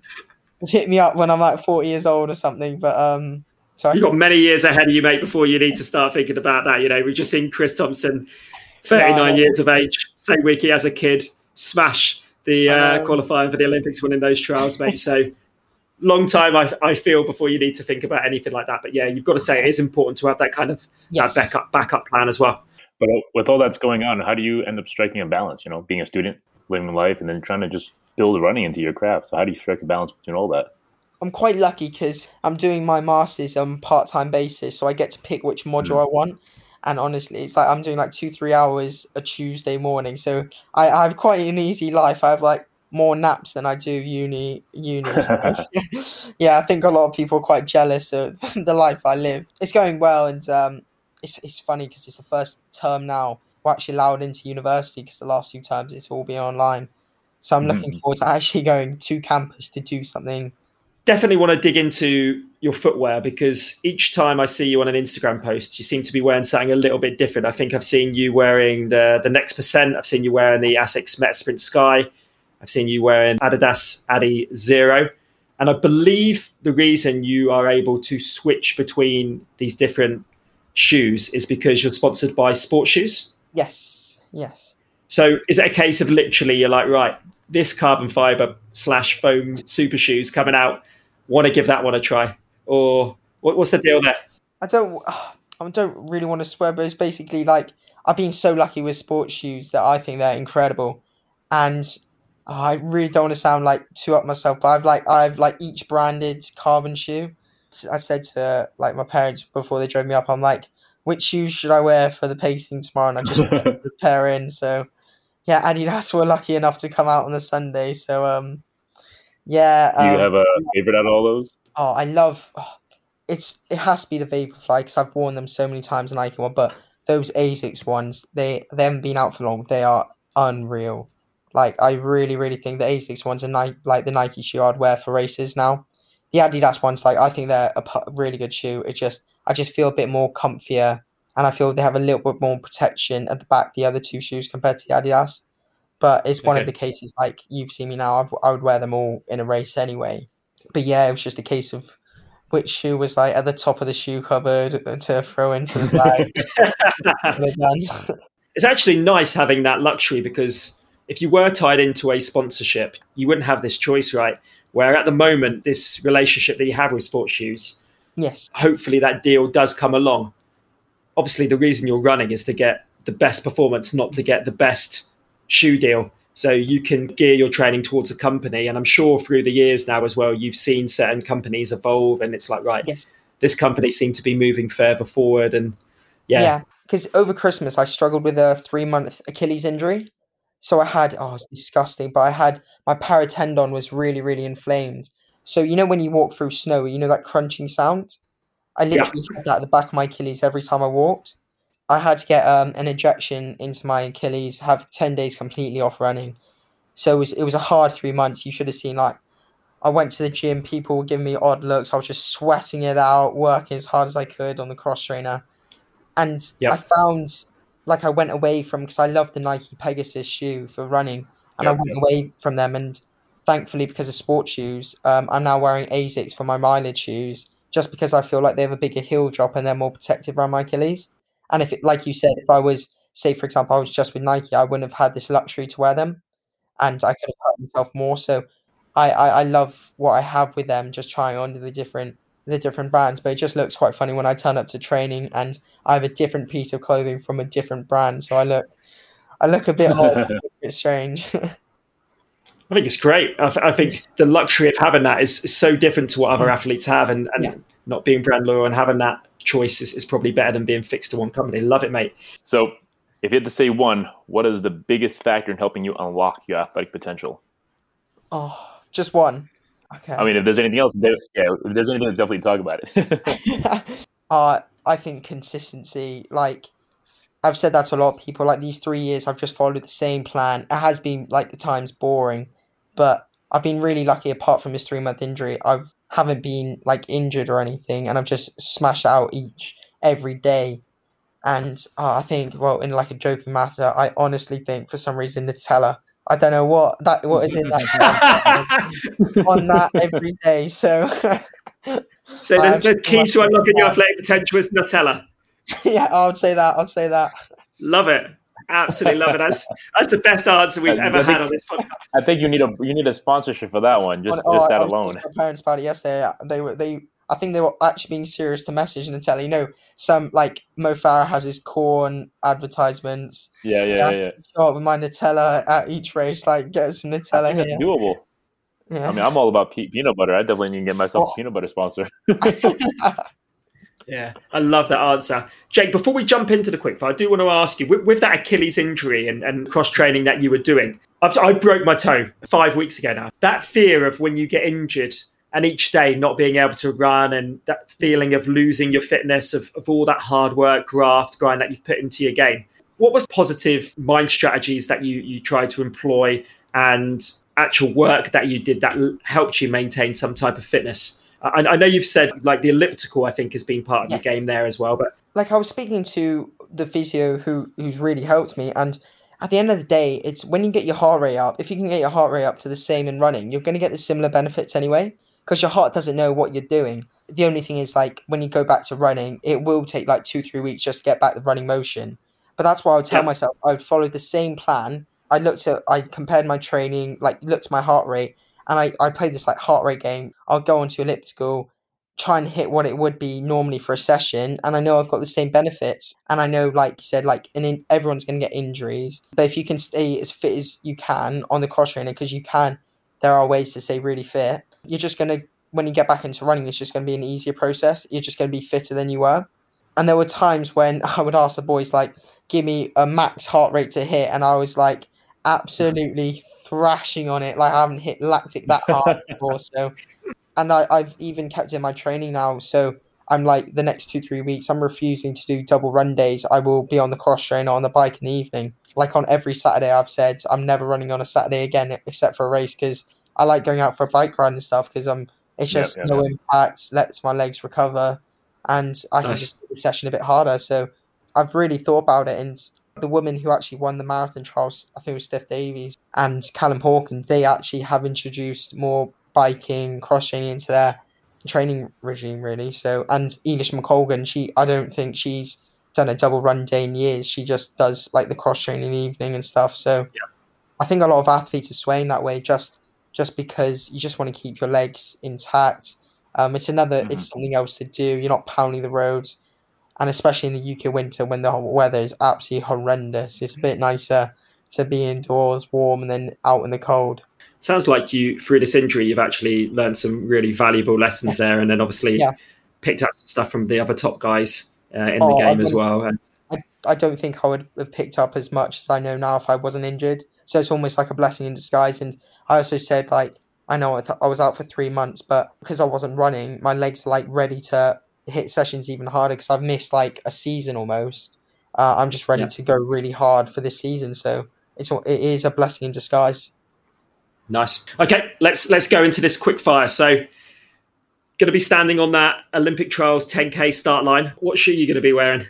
hit me up when I'm like 40 years old or something, but um so You've got many years ahead of you, mate, before you need to start thinking about that. You know, we've just seen Chris Thompson, 39 years of age, same week he has a kid, smash the uh, um, qualifying for the Olympics, winning those trials, mate. So long time, I, I feel, before you need to think about anything like that. But yeah, you've got to say it is important to have that kind of yes. that backup backup plan as well. But with all that's going on, how do you end up striking a balance? You know, being a student, living life, and then trying to just build running into your craft. So how do you strike a balance between all that? I'm quite lucky because I'm doing my masters on part time basis, so I get to pick which module mm. I want. And honestly, it's like I'm doing like two, three hours a Tuesday morning, so I, I have quite an easy life. I have like more naps than I do uni. Uni, yeah, I think a lot of people are quite jealous of the life I live. It's going well, and um, it's it's funny because it's the first term now we're actually allowed into university because the last two terms it's all been online. So I'm looking mm. forward to actually going to campus to do something definitely want to dig into your footwear because each time I see you on an Instagram post, you seem to be wearing something a little bit different. I think I've seen you wearing the the Next Percent. I've seen you wearing the Asics Metaspeed Sky. I've seen you wearing Adidas Adi Zero. And I believe the reason you are able to switch between these different shoes is because you're sponsored by sports shoes. Yes. Yes. So is it a case of literally you're like, right, this carbon fiber slash foam super shoes coming out, want to give that one a try? Or what, what's the deal there? I don't. I don't really want to swear, but it's basically like I've been so lucky with sports shoes that I think they're incredible, and I really don't want to sound like too up myself, but I've like I've like each branded carbon shoe. I said to like my parents before they drove me up, I'm like, which shoes should I wear for the pacing tomorrow? And I just pair in. So yeah, Adidas were lucky enough to come out on the Sunday. So um, yeah. Do you um, have a favorite out of all those? Oh, I love. Oh, it's it has to be the Vaporfly because I've worn them so many times in Nike one. But those Asics ones, they they haven't been out for long. They are unreal. Like I really really think the Asics ones are Nike, like the Nike shoe I'd wear for races now. The Adidas ones, like I think they're a really good shoe. It just I just feel a bit more comfier, and I feel they have a little bit more protection at the back. The other two shoes compared to the Adidas. But it's one of the cases like you've seen me now. I, I would wear them all in a race anyway. But yeah, it was just a case of which shoe was like at the top of the shoe cupboard to throw into the bag. It's actually nice having that luxury because if you were tied into a sponsorship, you wouldn't have this choice, right? Where at the moment, this relationship that you have with sports shoes, yes, hopefully that deal does come along. Obviously, the reason you're running is to get the best performance, not to get the best shoe deal. So you can gear your training towards a company. And I'm sure through the years now as well, you've seen certain companies evolve and it's like, right, Yes. this company seemed to be moving further forward. And yeah, yeah. Because over Christmas, I struggled with a three month Achilles injury. So I had, oh, it's disgusting, but I had my paratendon was really, really inflamed. So, you know, when you walk through snow, you know that crunching sound? I Yeah. literally had that at the back of my Achilles every time I walked. I had to get um, an injection into my Achilles, have 10 days completely off running. So it was, it was a hard three months. You should have seen, like, I went to the gym, people were giving me odd looks. I was just sweating it out, working as hard as I could on the cross trainer. And Yep. I found, like, I went away from, because I love the Nike Pegasus shoe for running, and I went away from them. And thankfully, because of sports shoes, um, I'm now wearing Asics for my mileage shoes, just because I feel like they have a bigger heel drop and they're more protective around my Achilles. And if, it, like you said, if I was, say, for example, I was just with Nike, I wouldn't have had this luxury to wear them, and I could have hurt myself more. So, I, I, I love what I have with them, just trying on the different the different brands. But it just looks quite funny when I turn up to training and I have a different piece of clothing from a different brand. So I look I look a bit odd, a bit strange. I think it's great. I, th- I think the luxury of having that is, is so different to what other mm. athletes have, and, and Yeah. not being brand loyal and having that choice is, is probably better than being fixed to one company. Love it, mate. So, if you had to say one, what is the biggest factor in helping you unlock your athletic potential? oh, just one. Okay. I mean, if there's anything else, yeah, if there's anything, definitely talk about it. uh, I think consistency, like I've said that to a lot of people. Like these three years, I've just followed the same plan. It has been like the times boring, but I've been really lucky. Apart from this three month injury, I've haven't been like injured or anything, and I've just smashed out each every day. And uh, I think, well, in like a joking matter, I honestly think for some reason Nutella. I don't know what that what is in that on that every day. So So the, the key to unlocking your athletic potential is Nutella. yeah, I would say that. I'd say that. Love it. Absolutely love it. That's that's the best answer we've I ever think- had on this podcast. I think you need a you need a sponsorship for that one, just, Oh, just I- that I alone. talking my parents about it yesterday. They were they. I think they were actually being serious to message Nutella. You know, some like Mo Farah has his corn advertisements. Yeah, yeah, Yeah. yeah. yeah. Show up with my Nutella at each race. Like, get us some I Nutella think that's here. doable. Yeah. I mean, I'm all about pe- peanut butter. I definitely need to get myself Oh. a peanut butter sponsor. Yeah, I love that answer. Jake, before we jump into the quickfire, I do want to ask you with, with that Achilles injury and, and cross training that you were doing, I've, I broke my toe five weeks ago now. That fear of when you get injured and each day not being able to run and that feeling of losing your fitness, of, of all that hard work, graft, grind that you've put into your game. What was positive mind strategies that you, you tried to employ and actual work that you did that helped you maintain some type of fitness? I, I know you've said like the elliptical, I think, has been part of yeah. your game there as well. But like I was speaking to the physio who who's really helped me, and at the end of the day, it's when you get your heart rate up. If you can get your heart rate up to the same in running, you're going to get the similar benefits anyway, because your heart doesn't know what you're doing. The only thing is like when you go back to running, it will take like two three weeks just to get back the running motion. But that's why I would tell yeah. myself I would follow the same plan. I looked at, I compared my training, like looked at my heart rate, and I, I played this like heart rate game. I'll go onto elliptical, try and hit what it would be normally for a session, and I know I've got the same benefits. And I know, like you said, like and in, everyone's going to get injuries, but if you can stay as fit as you can on the cross trainer, because you can, there are ways to stay really fit. You're just going to when you get back into running, it's just going to be an easier process. You're just going to be fitter than you were. And there were times when I would ask the boys like, give me a max heart rate to hit, and I was like mm-hmm. absolutely thrashing on it. Like I haven't hit lactic that hard before. So, and I, I've even kept in my training now. So I'm like the next two three weeks. I'm refusing to do double run days. I will be on the cross trainer on the bike in the evening. Like on every Saturday, I've said I'm never running on a Saturday again except for a race because I like going out for a bike ride and stuff because I'm. Um, it's just yep, yep, no yep. impact, lets my legs recover, and I nice. can just do the session a bit harder. So I've really thought about it, and the woman who actually won the marathon trials, I think it was Steph Davis and Callum Hawkins, they actually have introduced more biking, cross training into their training regime, really. So, and Eilish McColgan, she, I don't think she's done a double run day in years. She just does like the cross training in the evening and stuff. So, yeah. I think a lot of athletes are swaying that way just just because you just want to keep your legs intact. Um, it's another, mm-hmm. it's something else to do. You're not pounding the roads and especially in the UK winter when the weather is absolutely horrendous, it's a bit nicer to be indoors, warm, and then out in the cold. Sounds like you, through this injury, you've actually learned some really valuable lessons there, and then obviously yeah. picked up some stuff from the other top guys uh, in oh, the game as well. And I, I don't think I would have picked up as much as I know now if I wasn't injured. So it's almost like a blessing in disguise. And I also said, like, I know I, th- I was out for three months, but because I wasn't running, my legs are like ready to hit sessions even harder because I've missed like a season almost. Uh, I'm just ready yeah. to go really hard for this season, so it's it is a blessing in disguise. Nice. Okay, let's let's go into this quick fire. So, going to be standing on that Olympic trials 10k start line. What shoe are you going to be wearing?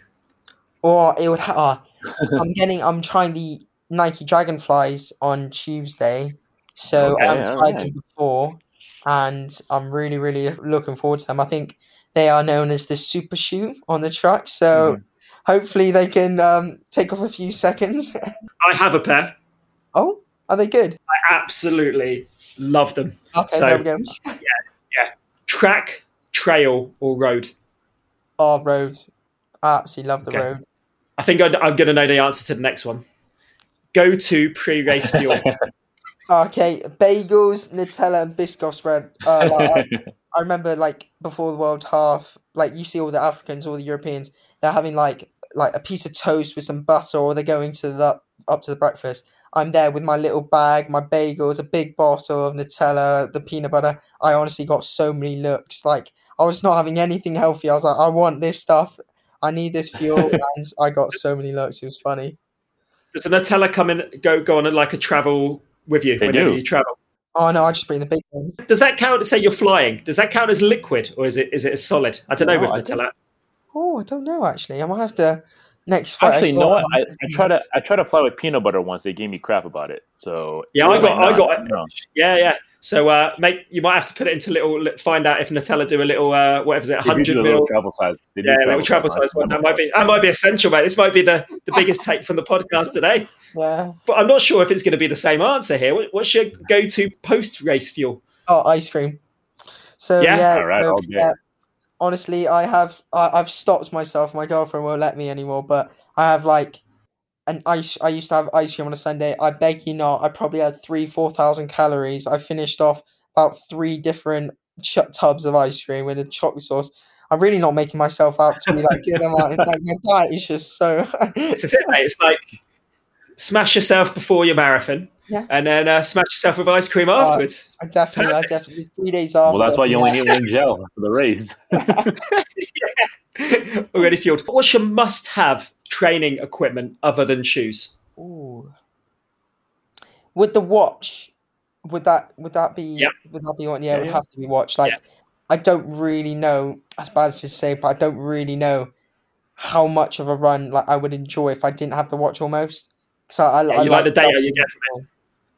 Or it would. Ha- uh, I'm getting. I'm trying the Nike Dragonflies on Tuesday, so okay, I've tried right. them before, and I'm really really looking forward to them. I think they are known as the super shoe on the track. So mm. hopefully they can um, take off a few seconds. I have a pair. Oh, are they good? I absolutely love them. Okay, so, there we go. yeah, yeah. Track, trail, or road? Oh, road. I absolutely love the okay. road. I think I'm going to know the answer to the next one. Go to pre-race fuel. okay, bagels, Nutella, and Biscoff spread. Uh, like, I remember like before the world half, like you see all the Africans, all the Europeans, they're having like like a piece of toast with some butter, or they're going to the up to the breakfast. I'm there with my little bag, my bagels, a big bottle of Nutella, the peanut butter. I honestly got so many looks. Like I was not having anything healthy. I was like, I want this stuff. I need this fuel, and I got so many looks. It was funny. Does the Nutella come in? Go go on like a travel with you they whenever do. you travel? Oh no, I just bring the big ones. Does that count? Say you're flying. Does that count as liquid or is it is it a solid? I don't know with Nutella. Oh, I don't know actually. I might have to next. Actually, no. I, I, I try to I try to fly with peanut butter once. They gave me crap about it. So yeah, I got I got it. Yeah, yeah. So, uh, mate, you might have to put it into little. Find out if Nutella do a little. Uh, whatever is it? Hundred mil travel size. Yeah, travel little travel size, size one. That might be. That might be essential, mate. This might be the the biggest take from the podcast today. Yeah. But I'm not sure if it's going to be the same answer here. what's your go-to post-race fuel? Oh, ice cream. So yeah, yeah, All right, so, yeah. Honestly, I have. I, I've stopped myself. My girlfriend won't let me anymore. But I have like and ice. I used to have ice cream on a Sunday. I beg you not. I probably had three, four thousand calories. I finished off about three different ch- tubs of ice cream with a chocolate sauce. I'm really not making myself out to be that good. I'm like, like my diet is just so. it's, it, it's like smash yourself before your marathon. Yeah. And then uh, smash yourself with ice cream oh, afterwards. Uh, I definitely, Perfect. I definitely three days after. Well, that's why you only need one gel for the race. yeah. Already fueled. What's your must-have training equipment other than shoes? Ooh. Would the watch would that would that be Yep. would that be one? Yeah, Yeah, it would yeah. have to be watched. Like, I don't really know. As bad as to say, but I don't really know how much of a run like I would enjoy if I didn't have the watch almost. So I, Yeah, I you like the data you get from it.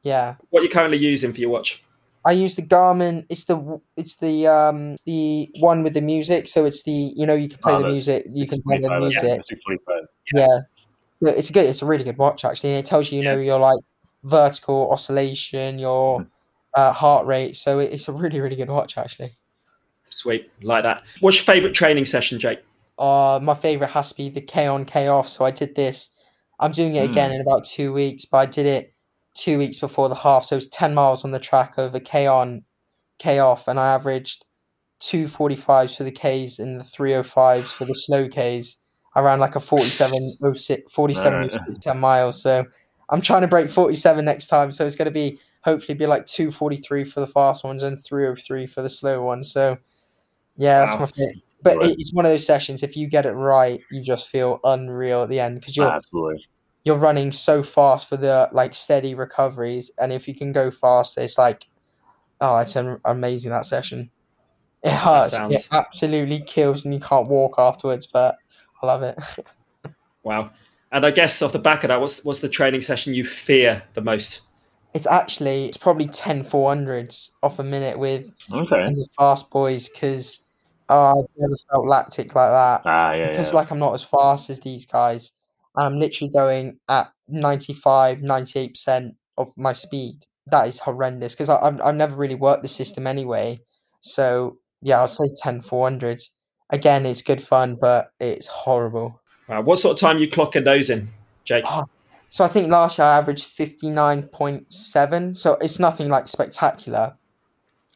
Yeah, What are you currently using for your watch? I use the Garmin. It's the it's the um the one with the music. So it's the you know you can play Oh, the music. You can play the music. yeah, 625. Yeah. It's a good. It's a really good watch actually. And it tells you, you know, your like vertical oscillation, your Hmm. uh, heart rate. So it, it's a really, really good watch actually. Sweet, like that. What's your favourite training session, Jake? Uh, my favorite has to be the K on K off. So I did this. I'm doing it Hmm. again in about two weeks, but I did it two weeks before the half. So it was ten miles on the track over K on, K off, and I averaged two forty fives for the Ks and the three oh fives for the slow Ks. I ran like a 47 06 47 Right. 06 10 miles. So I'm trying to break 47 next time. So it's going to be hopefully be like 243 for the fast ones and 303 for the slow ones. So yeah, that's Wow. my favorite. But it's one of those sessions. If you get it right, you just feel unreal at the end because you're Absolutely. You're running so fast for the like steady recoveries, and if you can go fast, it's like oh, it's an, amazing that session. It hurts. sounds- It absolutely kills, and you can't walk afterwards. But I love it. Wow. And I guess off the back of that, what's what's the training session you fear the most? It's actually it's probably 10 400s off a minute with Okay. the fast boys because oh, I've never felt lactic like that. Ah, yeah, because yeah. like I'm not as fast as these guys. I'm literally going at 95, 98% of my speed. That is horrendous because I've, I've never really worked the system anyway. So yeah, I'll say 10 400s. Again, it's good fun, but it's horrible. Wow. What sort of time you clocking those in, Jake? Oh, So I think last year I averaged 59.7. So it's nothing like spectacular.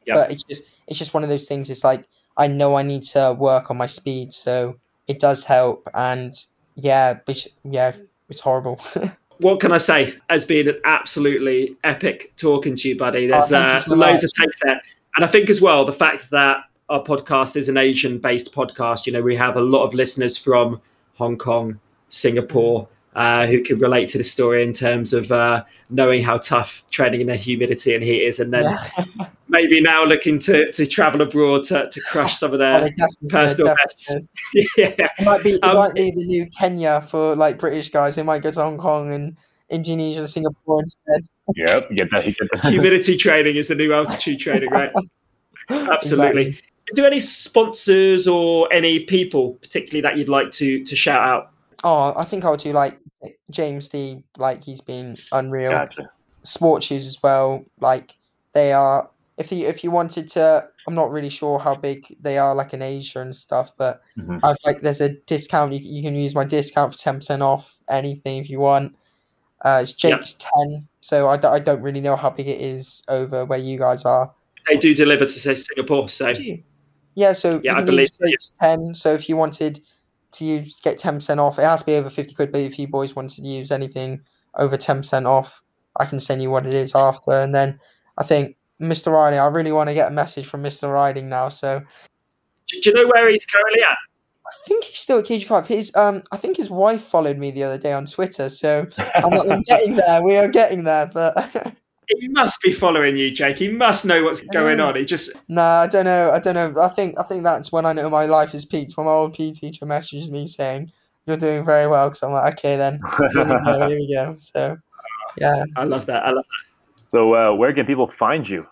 Yeah. But it's just it's just one of those things. It's like I know I need to work on my speed, so it does help. And yeah, but yeah, it's horrible. What can I say? Has been an absolutely epic talking to you, buddy. There's Oh, uh, so loads much. of takes there, and I think as well the fact that our podcast is an Asian-based podcast. You know, we have a lot of listeners from Hong Kong, Singapore, uh, who can relate to the story in terms of uh, knowing how tough training in the humidity and heat is, and then yeah. maybe now looking to, to travel abroad to, to crush some of Oh, their they definitely did, personal definitely bests. yeah. It might be it Um, might be the new Kenya for like British guys. They might go to Hong Kong and Indonesia and Singapore instead. Yep. Get that. Get that. Humidity training is the new altitude training, right? Absolutely. Exactly. Is there any sponsors or any people particularly that you'd like to to shout out? Oh, I think I'll do like James D. Like he's been unreal. Gotcha. sport shoes as well. Like they are. If you if you wanted to, I'm not really sure how big they are, like in Asia and stuff. But Mhm. I've like there's a discount. You, you can use my discount for ten percent off anything if you want. Uh, it's Yep. Jake's ten, so I, d- I don't really know how big it is over where you guys are. They do deliver to say, Singapore, so Yeah, so Yeah, I believe so, yeah. Ten. So if you wanted to use get ten percent off, it has to be over fifty quid. But if you boys wanted to use anything over ten percent off, I can send you what it is after. And then I think Mr. Riding, I really want to get a message from Mr. Riding now. So do, you know where he's currently at? I think he's still at KG5. His um, I think his wife followed me the other day on Twitter. So I'm, I'm getting there. We are getting there, but. He must be following you, Jake. He must know what's going on. He just No, I don't know. I don't know. I think I think that's when I know my life is peaked. When my old PE teacher messages me saying you're doing very well, because I'm like, okay, then here we go, here we go. So, yeah, I love that. I love that. So, uh, where can people find you?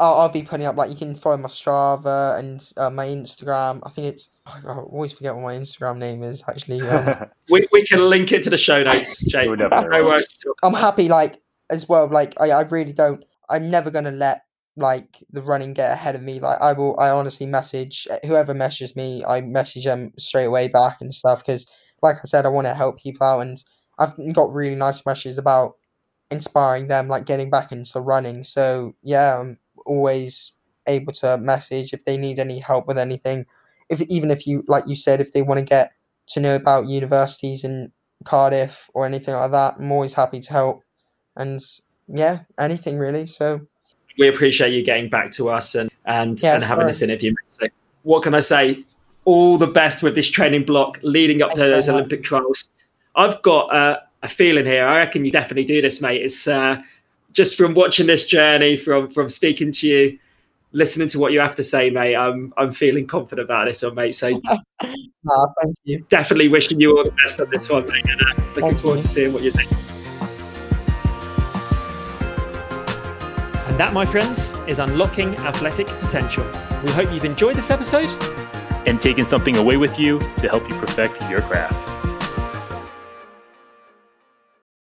I'll, I'll be putting up like you can follow my Strava and uh, my Instagram. I think it's I always forget what my Instagram name is. Actually, um, We, we can link it to the show notes, Jake. No worries. I'm happy like as well. Like I, I really don't. I'm never gonna let like the running get ahead of me. Like I will. I honestly message uh, whoever messages me. I message them straight away back and stuff because, like I said, I want to help people out, and I've got really nice messages about inspiring them, like getting back into running. So yeah, I'm always able to message if they need any help with anything. If even if you like you said, if they want to get to know about universities in Cardiff or anything like that, I'm always happy to help. And yeah, anything really. So we appreciate you getting back to us and and, Yeah, and having this interview. So what can I say? All the best with this training block leading up to those. Olympic trials. I've got uh, a feeling here. I reckon you definitely do this, mate. It's uh, just from watching this journey, from from speaking to you, listening to what you have to say, mate, I'm I'm feeling confident about this one, mate. So nah, thank you. Definitely wishing you all the best on this one, mate. And, uh, looking thank forward you. to seeing what you think. And that, my friends, is unlocking athletic potential. We hope you've enjoyed this episode and taken something away with you to help you perfect your craft.